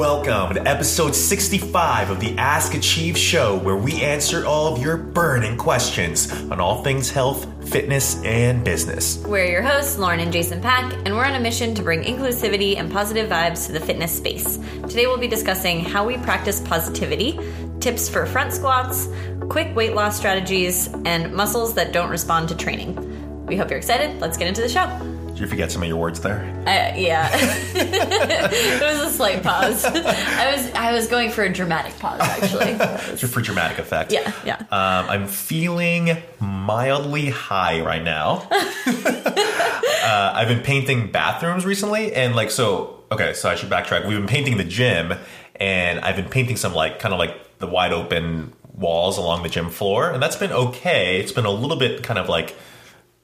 Welcome to episode 65 of the Ask Achieve show, where we answer all of your burning questions on all things health, fitness, and business. We're your hosts, Lauren and Jason Pak, and we're on a mission to bring inclusivity and positive vibes to the fitness space. Today we'll be discussing how we practice positivity, tips for front squats, quick weight loss strategies, and muscles that don't respond to training. We hope you're excited. Let's get into the show. Did you forget some of your words there? Uh, yeah, it was a slight pause. I was I was going for a dramatic pause actually. Just for dramatic effect. Yeah, yeah. Um, I'm feeling mildly high right now. uh, I've been painting bathrooms recently, and like, so, okay, so I should backtrack. We've been painting the gym, and I've been painting some, like, kind of like the wide open walls along the gym floor, and that's been okay. It's been a little bit kind of like,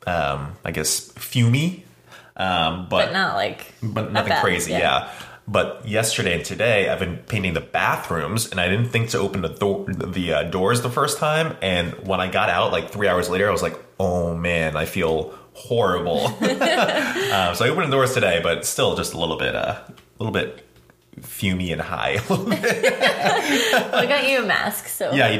um, I guess, fumy. Um, but, but not like but nothing bad, crazy, yeah. But yesterday and today, I've been painting the bathrooms, and I didn't think to open the door, the uh, doors the first time. And when I got out, like three hours later, I was like, "Oh man, I feel horrible." um, so I opened the doors today, but still just a little bit, uh, a little bit fumy and high. well, I got you a mask, so Yeah, you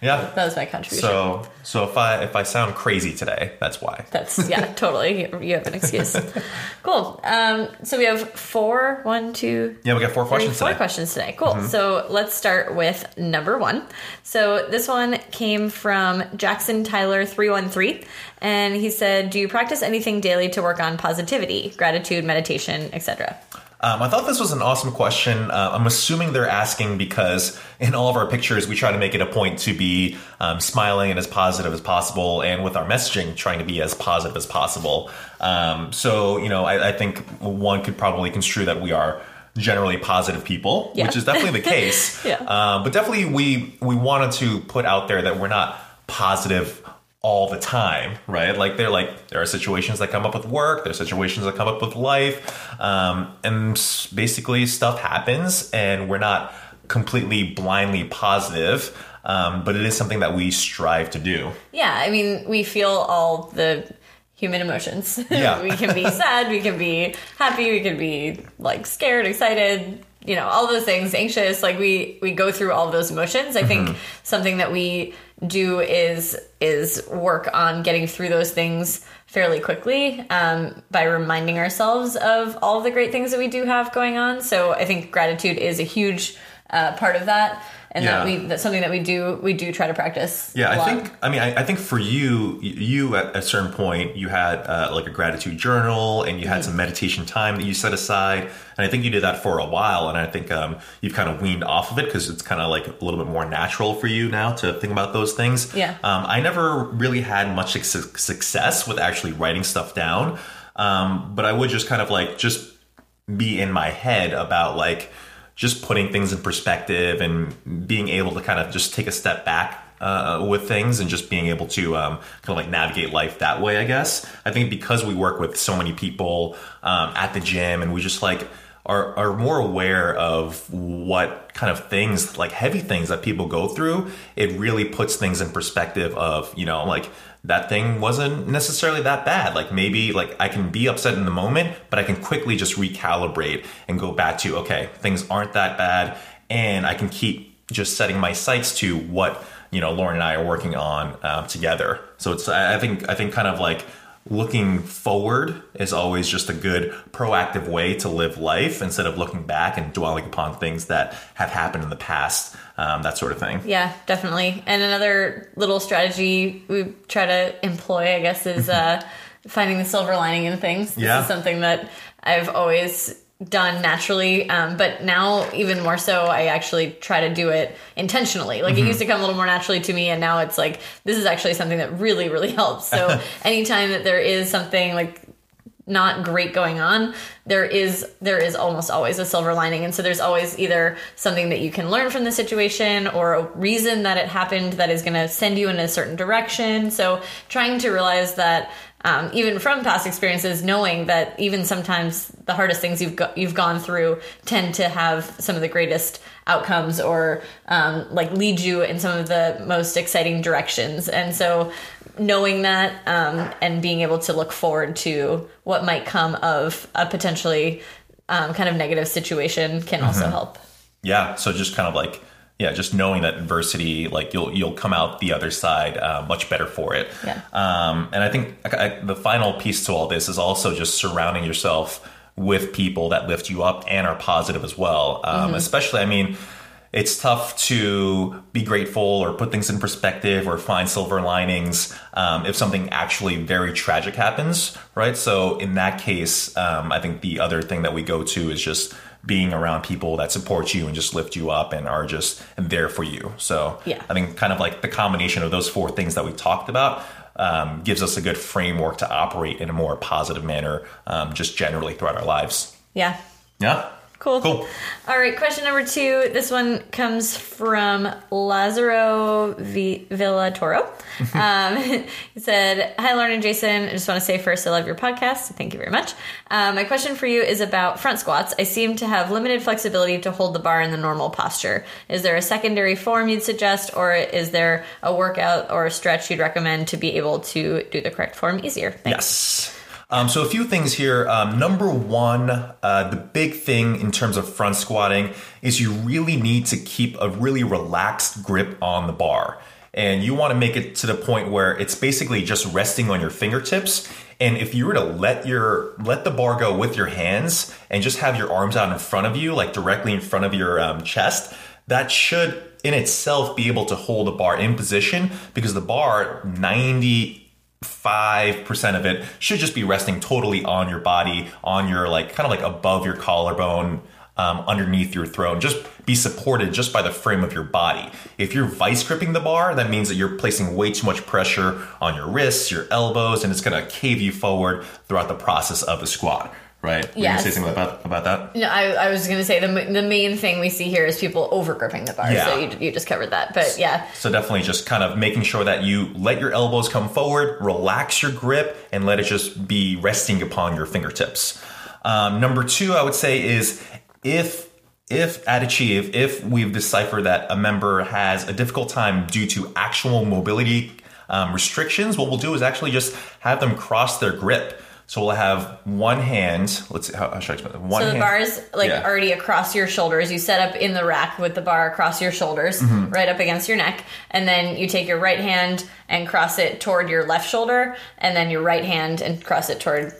did. that- You- hopefully yep, that I helped got a it, little I bit got because it. I can't contribute to the painting process being pregnant, so it Yep. felt bad. So yeah. that was my contribution. So so if I if I sound crazy today, that's why. That's yeah, totally. You- have an excuse. cool. Um, so we have four, one, two, Yeah, we got four three, questions four today. questions today. Cool. So let's start with number one. So this one came from Jackson Tyler three one three, and he said, "Do you practice anything daily to work on positivity, gratitude, meditation, etc.?" Um, I thought this was an awesome question. Uh, I'm assuming they're asking because in all of our pictures, we try to make it a point to be um, smiling and as positive as possible, and with our messaging, trying to be as positive as possible. Um, so, you know, I, I think one could probably construe that we are generally positive people, Yeah. which is definitely the case. Yeah. Um, but definitely, we we wanted to put out there that we're not positive all the time, right? Like they're like there are situations that come up with work, there are situations that come up with life, um, and basically stuff happens, and we're not completely blindly positive, um, but it is something that we strive to do. Yeah, I mean, we feel all the human emotions. Yeah. we can be sad, we can be happy, we can be like scared, excited, you know, all those things, anxious. Like we we go through all those emotions. I think something that we do is is work on getting through those things fairly quickly um, by reminding ourselves of all the great things that we do have going on. So I think gratitude is a huge uh, part of that, and Yeah. that we that's something that we do we do try to practice. Yeah, a I think. I mean, I, I think for you, you at a certain point, you had uh, like a gratitude journal, and you had some meditation time that you set aside, and I think you did that for a while, and I think um, you've kind of weaned off of it because it's kind of like a little bit more natural for you now to think about those things. Yeah. Um, I never really had much suc- success with actually writing stuff down, um, but I would just kind of like just be in my head about like just putting things in perspective and being able to kind of just take a step back uh, with things and just being able to um, kind of like navigate life that way. I guess I think because we work with so many people um, at the gym and we just like are, are more aware of what kind of things like heavy things that people go through it really puts things in perspective of you know like that thing wasn't necessarily that bad. Like maybe like i can be upset in the moment but i can quickly just recalibrate and go back to okay things aren't that bad and i can keep just setting my sights to what you know lauren and i are working on um, together. So it's i I think i think kind of like looking forward is always just a good proactive way to live life instead of looking back and dwelling upon things that have happened in the past, um, that sort of thing. Yeah, definitely. And another little strategy we try to employ, I guess, is uh, finding the silver lining in things. This Yeah. is something that I've always done naturally, um, but now even more so, I actually try to do it intentionally. Like it used to come a little more naturally to me, and now it's like this is actually something that really, really helps. So anytime that there is something like not great going on there is there is almost always a silver lining and so there's always either something that you can learn from the situation or a reason that it happened that is going to send you in a certain direction so trying to realize that um, even from past experiences knowing that even sometimes the hardest things you've go- you've gone through tend to have some of the greatest outcomes or um, like lead you in some of the most exciting directions and so knowing that um, and being able to look forward to what might come of a potentially um, kind of negative situation can also Mm-hmm. help. yeah so just kind of like yeah just knowing that adversity like you'll you'll come out the other side uh, much better for it Yeah. um, and i think I, I- the final piece to all this is also just surrounding yourself with people that lift you up and are positive as well um, especially i mean it's tough to be grateful or put things in perspective or find silver linings um, if something actually very tragic happens, right? So in that case, um, I think the other thing that we go to is just being around people that support you and just lift you up and are just there for you. So Yeah. I think kind of like the combination of those four things that we talked about um, gives us a good framework to operate in a more positive manner, um, just generally throughout our lives. Yeah. Yeah. Cool. Cool. All right, question number two. This one comes from Lazaro v- Villatoro. Um, he said, Hi, Lauren and Jason. I just want to say first, I love your podcast. Thank you very much. Um, my question for you is about front squats. I seem to have limited flexibility to hold the bar in the normal posture. Is there a secondary form you'd suggest, or is there a workout or a stretch you'd recommend to be able to do the correct form easier? Thanks. Yes. Um, so a few things here. Um, number one, uh, the big thing in terms of front squatting is you really need to keep a really relaxed grip on the bar. And you want to make it to the point where it's basically just resting on your fingertips. And if you were to let your let the bar go with your hands and just have your arms out in front of you, like directly in front of your um, chest, that should in itself be able to hold the bar in position because the bar 90 five percent of it should just be resting totally on your body, on your like kind of like above your collarbone, um, underneath your throat. Just be supported just by the frame of your body. If you're vice gripping the bar, that means that you're placing way too much pressure on your wrists, your elbows, and it's to cave you forward throughout the process of the squat. Right? Were you gonna say something about about that? No, I, I was going to say the, the main thing we see here is people over gripping the bar. Yeah. So you, you just covered that. But yeah, So definitely just kind of making sure that you let your elbows come forward, relax your grip, and let it just be resting upon your fingertips. Um, number two, I would say is if if at Achieve, if we've deciphered that a member has a difficult time due to actual mobility um, restrictions, what we'll do is actually just have them cross their grip. So we'll have one hand. Let's see how, how should I explain? it? One So the hand, bar is like Yeah. already across your shoulders. You set up in the rack with the bar across your shoulders, Mm-hmm. right up against your neck, and then you take your right hand and cross it toward your left shoulder, and then your right hand and cross it toward.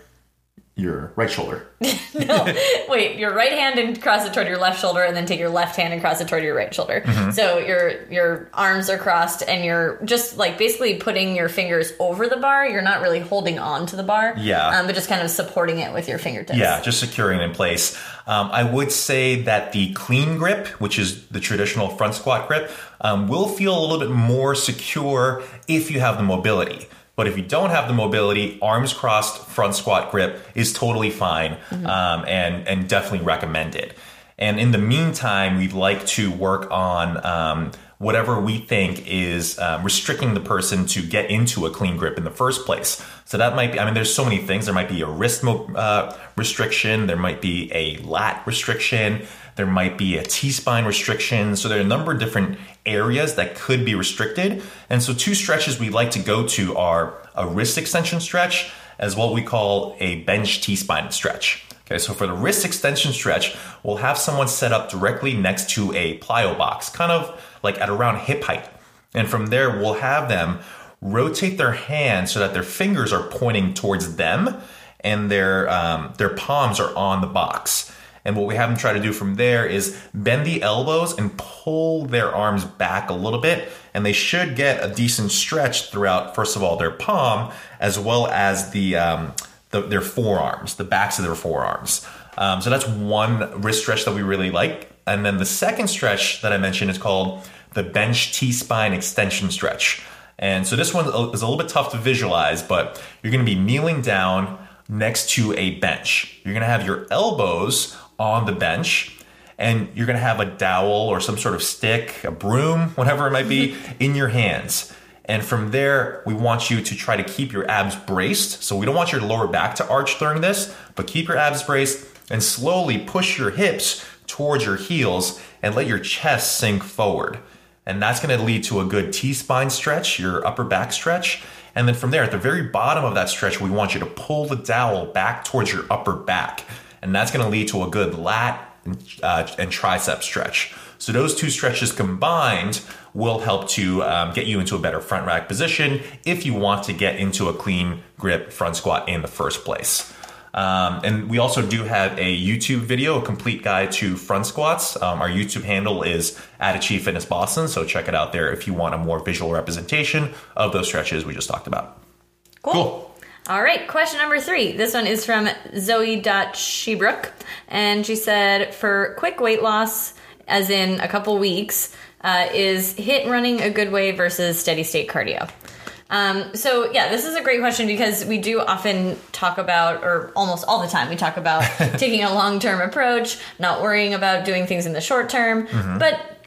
Your right shoulder. No, wait, your right hand and cross it toward your left shoulder, and then take your left hand and cross it toward your right shoulder. Mm-hmm. So your your arms are crossed, and you're just like basically putting your fingers over the bar. You're not really holding on to the bar, Yeah. um, but just kind of supporting it with your fingertips. Yeah, just securing it in place. Um, I would say that the clean grip, which is the traditional front squat grip, um, will feel a little bit more secure if you have the mobility. But if you don't have the mobility, arms crossed front squat grip is totally fine um, and, and definitely recommended. And in the meantime, we'd like to work on um, whatever we think is um, restricting the person to get into a clean grip in the first place. So that might be, I mean, there's so many things. There might be a wrist uh, restriction, there might be a lat restriction, there might be a T spine restriction. So there are a number of different areas that could be restricted. And so, two stretches we like to go to are a wrist extension stretch, as what we call a bench T spine stretch. Okay, so for the wrist extension stretch, we'll have someone set up directly next to a plyo box, kind of like at around hip height. And from there, we'll have them rotate their hands so that their fingers are pointing towards them and their um, their palms are on the box. And what we have them try to do from there is bend the elbows and pull their arms back a little bit. And they should get a decent stretch throughout, first of all, their palm, as well as the, um, the their forearms, the backs of their forearms. Um, so that's one wrist stretch that we really like. And then the second stretch that I mentioned is called the bench T spine extension stretch. And so this one is a little bit tough to visualize, but you're going to be kneeling down next to a bench. You're going to have your elbows on the bench and you're going to have a dowel or some sort of stick, a broom, whatever it might be, in your hands. And from there, we want you to try to keep your abs braced. So we don't want your lower back to arch during this, but keep your abs braced and slowly push your hips towards your heels and let your chest sink forward. And that's going to lead to a good T spine stretch, your upper back stretch. And then from there, at the very bottom of that stretch, we want you to pull the dowel back towards your upper back. And that's going to lead to a good lat and, uh, and tricep stretch. So those two stretches combined will help to um, get you into a better front rack position if you want to get into a clean grip front squat in the first place. Um, and we also do have a YouTube video, a complete guide to front squats. Um, our YouTube handle is at Achieve Fitness Boston, so check it out there if you want a more visual representation of those stretches we just talked about. Cool. Cool. All right, question number three. This one is from Zoe.Shebrook. And she said, for quick weight loss, as in a couple weeks, uh, is HIIT running a good way versus steady state cardio? Um, so yeah, this is a great question because we do often talk about, or almost all the time, we talk about taking a long term approach, not worrying about doing things in the short term. Mm-hmm. But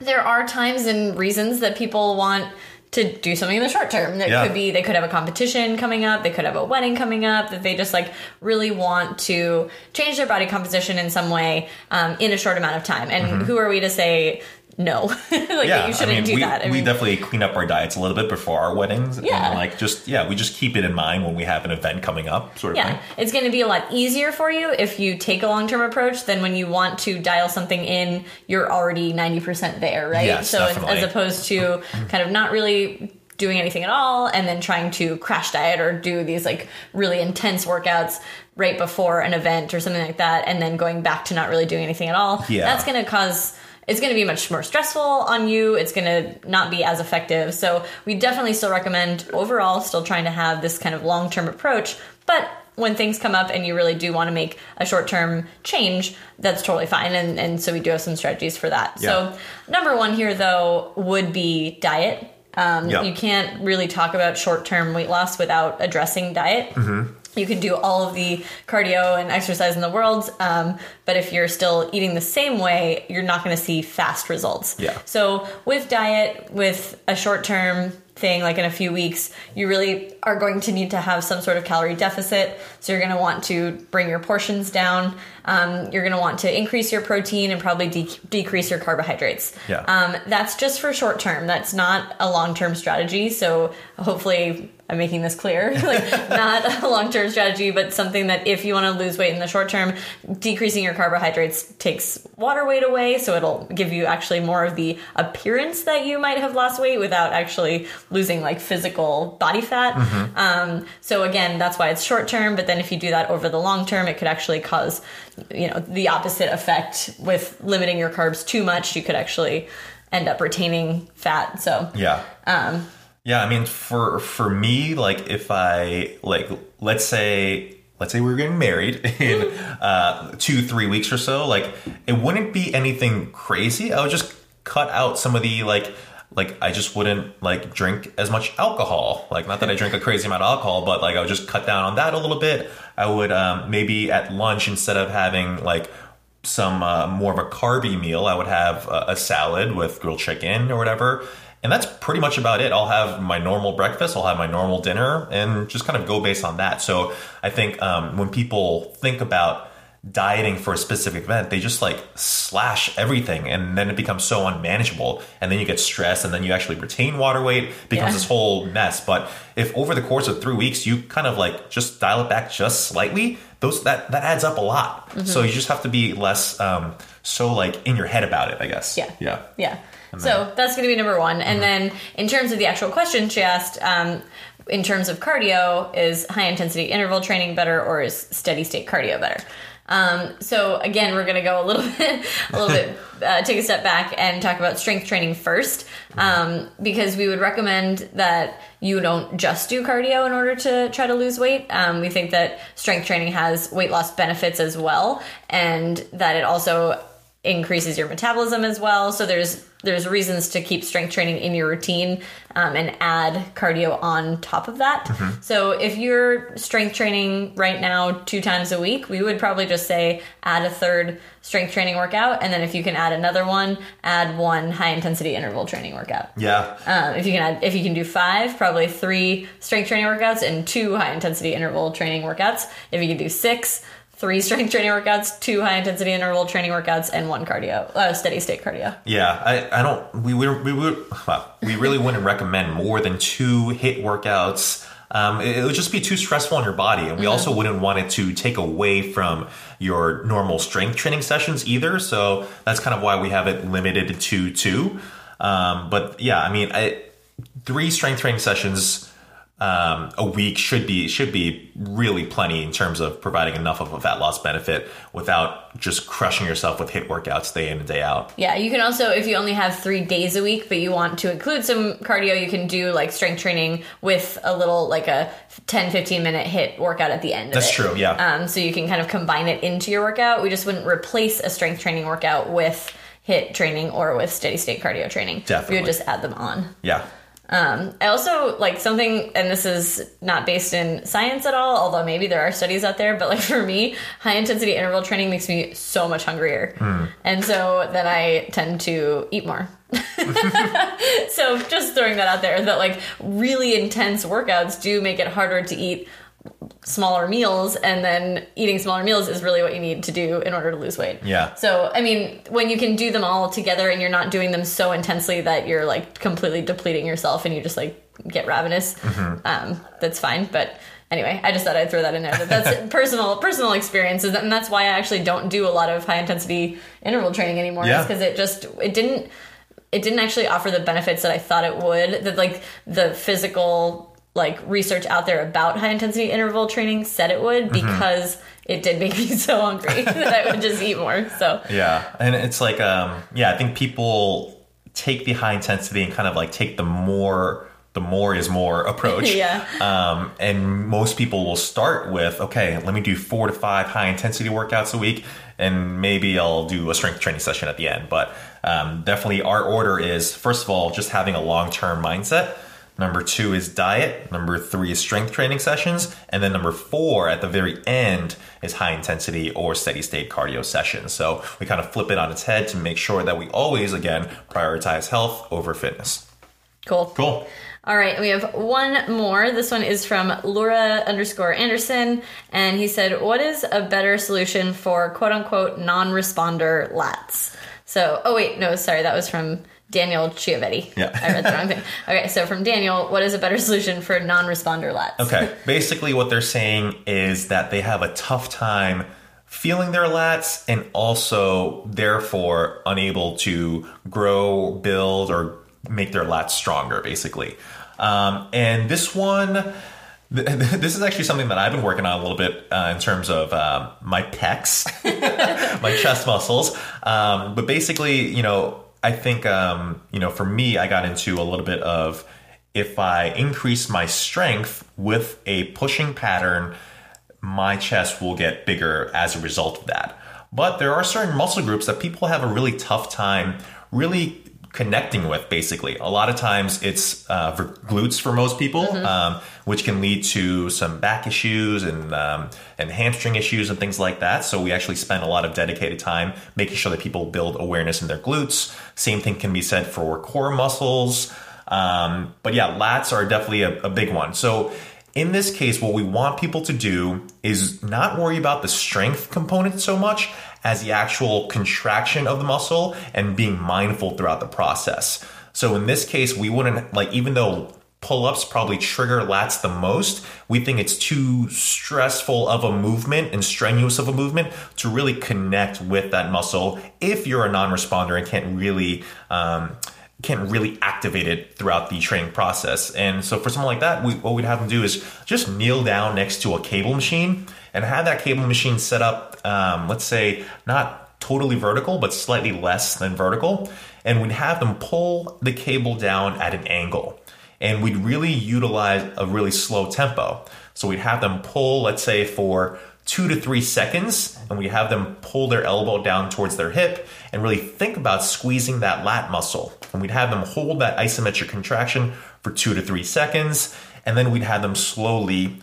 there are times and reasons that people want to do something in the short term. That Yeah. could be they could have a competition coming up, they could have a wedding coming up, that they just like really want to change their body composition in some way um, in a short amount of time. And who are we to say no? like that you shouldn't. I mean, do we, that. I we mean, definitely clean up our diets a little bit before our weddings. Yeah. And like just yeah, we just keep it in mind when we have an event coming up, sort of yeah, thing. it's going to be a lot easier for you if you take a long term approach than when you want to dial something in, you're already 90% there, right? Yes, so definitely. as opposed to kind of not really doing anything at all and then trying to crash diet or do these like really intense workouts right before an event or something like that and then going back to not really doing anything at all. Yeah. That's going to cause it's going to be much more stressful on you. It's going to not be as effective. So we definitely still recommend overall still trying to have this kind of long-term approach, but when things come up and you really do want to make a short-term change, that's totally fine. And, and so we do have some strategies for that. Yeah. So number one here though would be diet. Um, Yeah. You can't really talk about short-term weight loss without addressing diet. Mm-hmm. You can do all of the cardio and exercise in the world, um, but if you're still eating the same way, you're not going to see fast results. Yeah. So with diet, with a short-term thing like in a few weeks, you really are going to need to have some sort of calorie deficit. So you're going to want to bring your portions down. Um, you're going to want to increase your protein and probably de- decrease your carbohydrates. Yeah. Um, that's just for short term. That's not a long term strategy. So hopefully I'm making this clear. like not a long term strategy, but something that if you want to lose weight in the short term, decreasing your carbohydrates takes water weight away. So it'll give you actually more of the appearance that you might have lost weight without actually losing like physical body fat. Um, so again, that's why it's short term. But then if you do that over the long term, it could actually cause, you know, the opposite effect with limiting your carbs too much. You could actually end up retaining fat. So Yeah. Um, yeah, I mean, for for me, like if I like, let's say, let's say we were getting married in uh, two, three weeks or so, like it wouldn't be anything crazy. I would just cut out some of the like. Like I just wouldn't like drink as much alcohol. Like not that I drink a crazy amount of alcohol, but like I would just cut down on that a little bit. I would um, maybe at lunch instead of having like some uh, more of a carby meal. I would have a, a salad with grilled chicken or whatever. And that's pretty much about it. I'll have my normal breakfast, I'll have my normal dinner, and just kind of go based on that. So I think um, when people think about dieting for a specific event, they just like slash everything and then it becomes so unmanageable. And then you get stressed and then you actually retain water weight, becomes Yeah. this whole mess. But if over the course of three weeks you kind of like just dial it back just slightly, those that that adds up a lot. Mm-hmm. So you just have to be less um so like in your head about it, I guess. Yeah. Yeah. Yeah. So that's going to be number one. And then in terms of the actual question she asked, um, in terms of cardio, is high intensity interval training better or is steady state cardio better? Um, so again, we're going to go a little bit, a little bit, uh, take a step back and talk about strength training first, um, because we would recommend that you don't just do cardio in order to try to lose weight. Um, we think that strength training has weight loss benefits as well, and that it also increases your metabolism as well. So there's there's reasons to keep strength training in your routine um, and add cardio on top of that. So if you're strength training right now two times a week, we would probably just say add a third strength training workout, and then if you can add another one, add one high intensity interval training workout. Yeah. Um, if you can add, if you can do five, probably three strength training workouts and two high intensity interval training workouts. If you can do six, three strength training workouts, two high intensity interval training workouts, and one cardio, uh, steady state cardio. Yeah, I, I don't. We would we would well, we really wouldn't recommend more than two HIIT workouts. Um, it, it would just be too stressful on your body, and we also wouldn't want it to take away from your normal strength training sessions either. So that's kind of why we have it limited to two. Um, but yeah, I mean, I, three strength training sessions um, a week should be should be really plenty in terms of providing enough of a fat loss benefit without just crushing yourself with HIIT workouts day in and day out. Yeah, you can also, if you only have three days a week, but you want to include some cardio, you can do like strength training with a little, like a 10, 15 minute HIIT workout at the end. That's of it. true, yeah. Um, so you can kind of combine it into your workout. We just wouldn't replace a strength training workout with HIIT training or with steady state cardio training. Definitely. We would just add them on. Yeah. Um, I also like something, and this is not based in science at all, although maybe there are studies out there, but like for me, high intensity interval training makes me so much hungrier. And so then I tend to eat more. so just throwing that out there that like really intense workouts do make it harder to eat smaller meals and then eating smaller meals is really what you need to do in order to lose weight. Yeah. So, I mean, when you can do them all together and you're not doing them so intensely that you're like completely depleting yourself and you just like get ravenous, Mm-hmm. um, that's fine. But anyway, I just thought I'd throw that in there. That that's personal personal experiences, and that's why I actually don't do a lot of high intensity interval training anymore. Yeah. because it just it didn't it didn't actually offer the benefits that I thought it would. That like the physical like research out there about high intensity interval training said it would because it did make me so hungry that I would just eat more. So Yeah, and it's like, um, yeah, I think people take the high intensity and kind of like take the more, the more is more approach. Yeah. Um, and most people will start with, okay, let me do four to five high intensity workouts a week, and maybe I'll do a strength training session at the end. But um, definitely, our order is first of all just having a long term mindset. Number two is diet. Number three is strength training sessions. And then number four at the very end is high intensity or steady state cardio sessions. So we kind of flip it on its head to make sure that we always, again, prioritize health over fitness. cool. Cool. All right, we have one more. This one is from Laura underscore Anderson, and he said, "What is a better solution for quote unquote non-responder lats?" So, oh wait, no, sorry, that was from Daniel Chiovetti. Yeah. I read the wrong thing. Okay, so from Daniel, what is a better solution for non-responder lats? Okay. Basically, what they're saying is that they have a tough time feeling their lats and also, therefore, unable to grow, build, or make their lats stronger, basically. Um, and this one, this is actually something that I've been working on a little bit uh, in terms of um, my pecs, my chest muscles. Um, but basically, you know, I think, um, you know, for me, I got into a little bit of if I increase my strength with a pushing pattern, my chest will get bigger as a result of that. But there are certain muscle groups that people have a really tough time really connecting with, basically. A lot of times it's uh, for glutes for most people, um, which can lead to some back issues and, um, and hamstring issues and things like that. So we actually spend a lot of dedicated time making sure that people build awareness in their glutes. Same thing can be said for core muscles. Um, but yeah, lats are definitely a, a big one. So in this case, what we want people to do is not worry about the strength component so much as the actual contraction of the muscle and being mindful throughout the process. So in this case, we wouldn't like, even though pull ups probably trigger lats the most, we think it's too stressful of a movement and strenuous of a movement to really connect with that muscle if you're a non responder and can't really. Um, can't really activate it throughout the training process. And so for someone like that, we, what we'd have them do is just kneel down next to a cable machine and have that cable machine set up, um, let's say, not totally vertical, but slightly less than vertical. And we'd have them pull the cable down at an angle. And we'd really utilize a really slow tempo. So we'd have them pull, let's say, for two to three seconds, and we have them pull their elbow down towards their hip and really think about squeezing that lat muscle. And we'd have them hold that isometric contraction for two to three seconds, and then we'd have them slowly,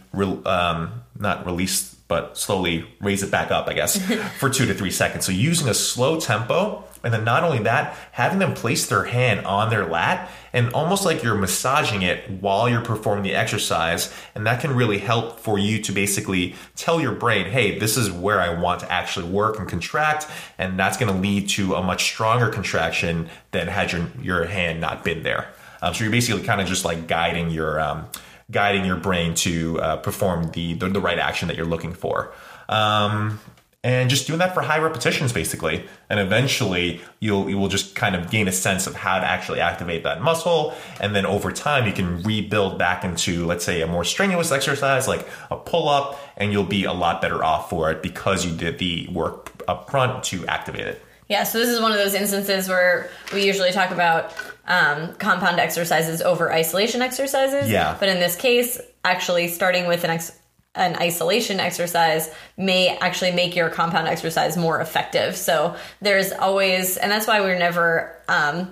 um, not release but slowly raise it back up, I guess, for two to three seconds. So using a slow tempo, and then not only that, having them place their hand on their lat and almost like you're massaging it while you're performing the exercise. And that can really help for you to basically tell your brain, hey, this is where I want to actually work and contract. And that's going to lead to a much stronger contraction than had your, your hand not been there. Um, so you're basically kind of just like guiding your um, guiding your brain to uh, perform the, the, the right action that you're looking for. Um, and just doing that for high repetitions basically. And eventually you'll you will just kind of gain a sense of how to actually activate that muscle. And then over time you can rebuild back into let's say a more strenuous exercise like a pull-up and you'll be a lot better off for it because you did the work up front to activate it. Yeah, so this is one of those instances where we usually talk about um, compound exercises over isolation exercises. Yeah. But in this case, actually starting with an ex- an isolation exercise may actually make your compound exercise more effective. So there's always, and that's why we're never. Um,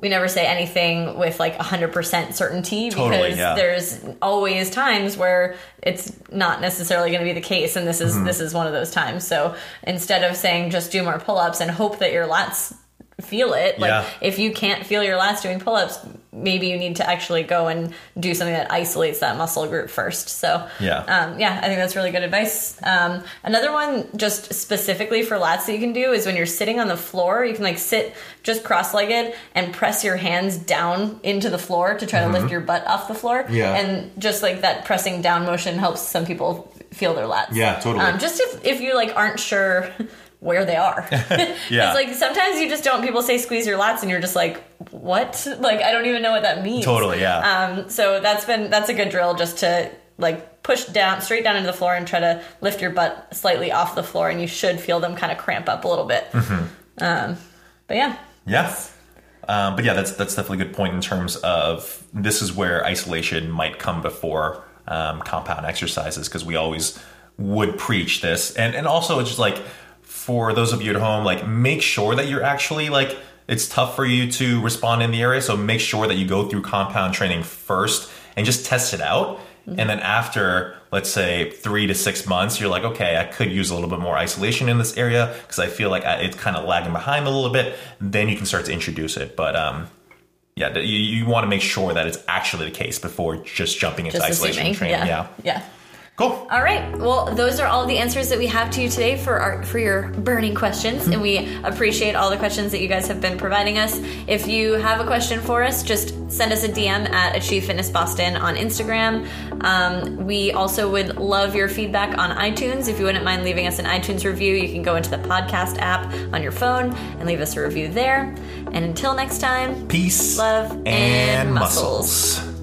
we never say anything with like 100% certainty Totally, because yeah. there's always times where it's not necessarily going to be the case and this is Mm-hmm. this is one of those times so instead of saying just do more pull-ups and hope that your lats feel it like Yeah. if you can't feel your lats doing pull-ups maybe you need to actually go and do something that isolates that muscle group first so Yeah. um, yeah i think that's really good advice um, another one just specifically for lats that you can do is when you're sitting on the floor you can like sit just cross-legged and press your hands down into the floor to try to lift your butt off the floor Mm-hmm. Yeah. and just like that pressing down motion helps some people feel their lats Yeah, totally. um, just if, if you like aren't sure where they are Yeah. it's like sometimes you just don't people say squeeze your lats and you're just like what like i don't even know what that means totally yeah um, so that's been that's a good drill just to like push down straight down into the floor and try to lift your butt slightly off the floor, and you should feel them kind of cramp up a little bit. Mm-hmm. Um, but yeah, Yeah. Um, but yeah, that's that's definitely a good point in terms of this is where isolation might come before um, compound exercises because we always would preach this, and and also it's just like for those of you at home, like make sure that you're actually like it's tough for you to respond in the area, so make sure that you go through compound training first and just test it out. And then after, let's say three to six months, you're like, okay, I could use a little bit more isolation in this area because I feel like I, it's kind of lagging behind a little bit. Then you can start to introduce it. But um, yeah, you, you want to make sure that it's actually the case before just jumping into just isolation assuming. training. yeah, Yeah. yeah. Cool. All right. Well, those are all the answers that we have to you today for our for your burning questions, and we appreciate all the questions that you guys have been providing us. If you have a question for us, just send us a DM at Achieve Fitness Boston on Instagram. Um, we also would love your feedback on iTunes. If you wouldn't mind leaving us an iTunes review, you can go into the podcast app on your phone and leave us a review there. And until next time, Peace love, and muscles.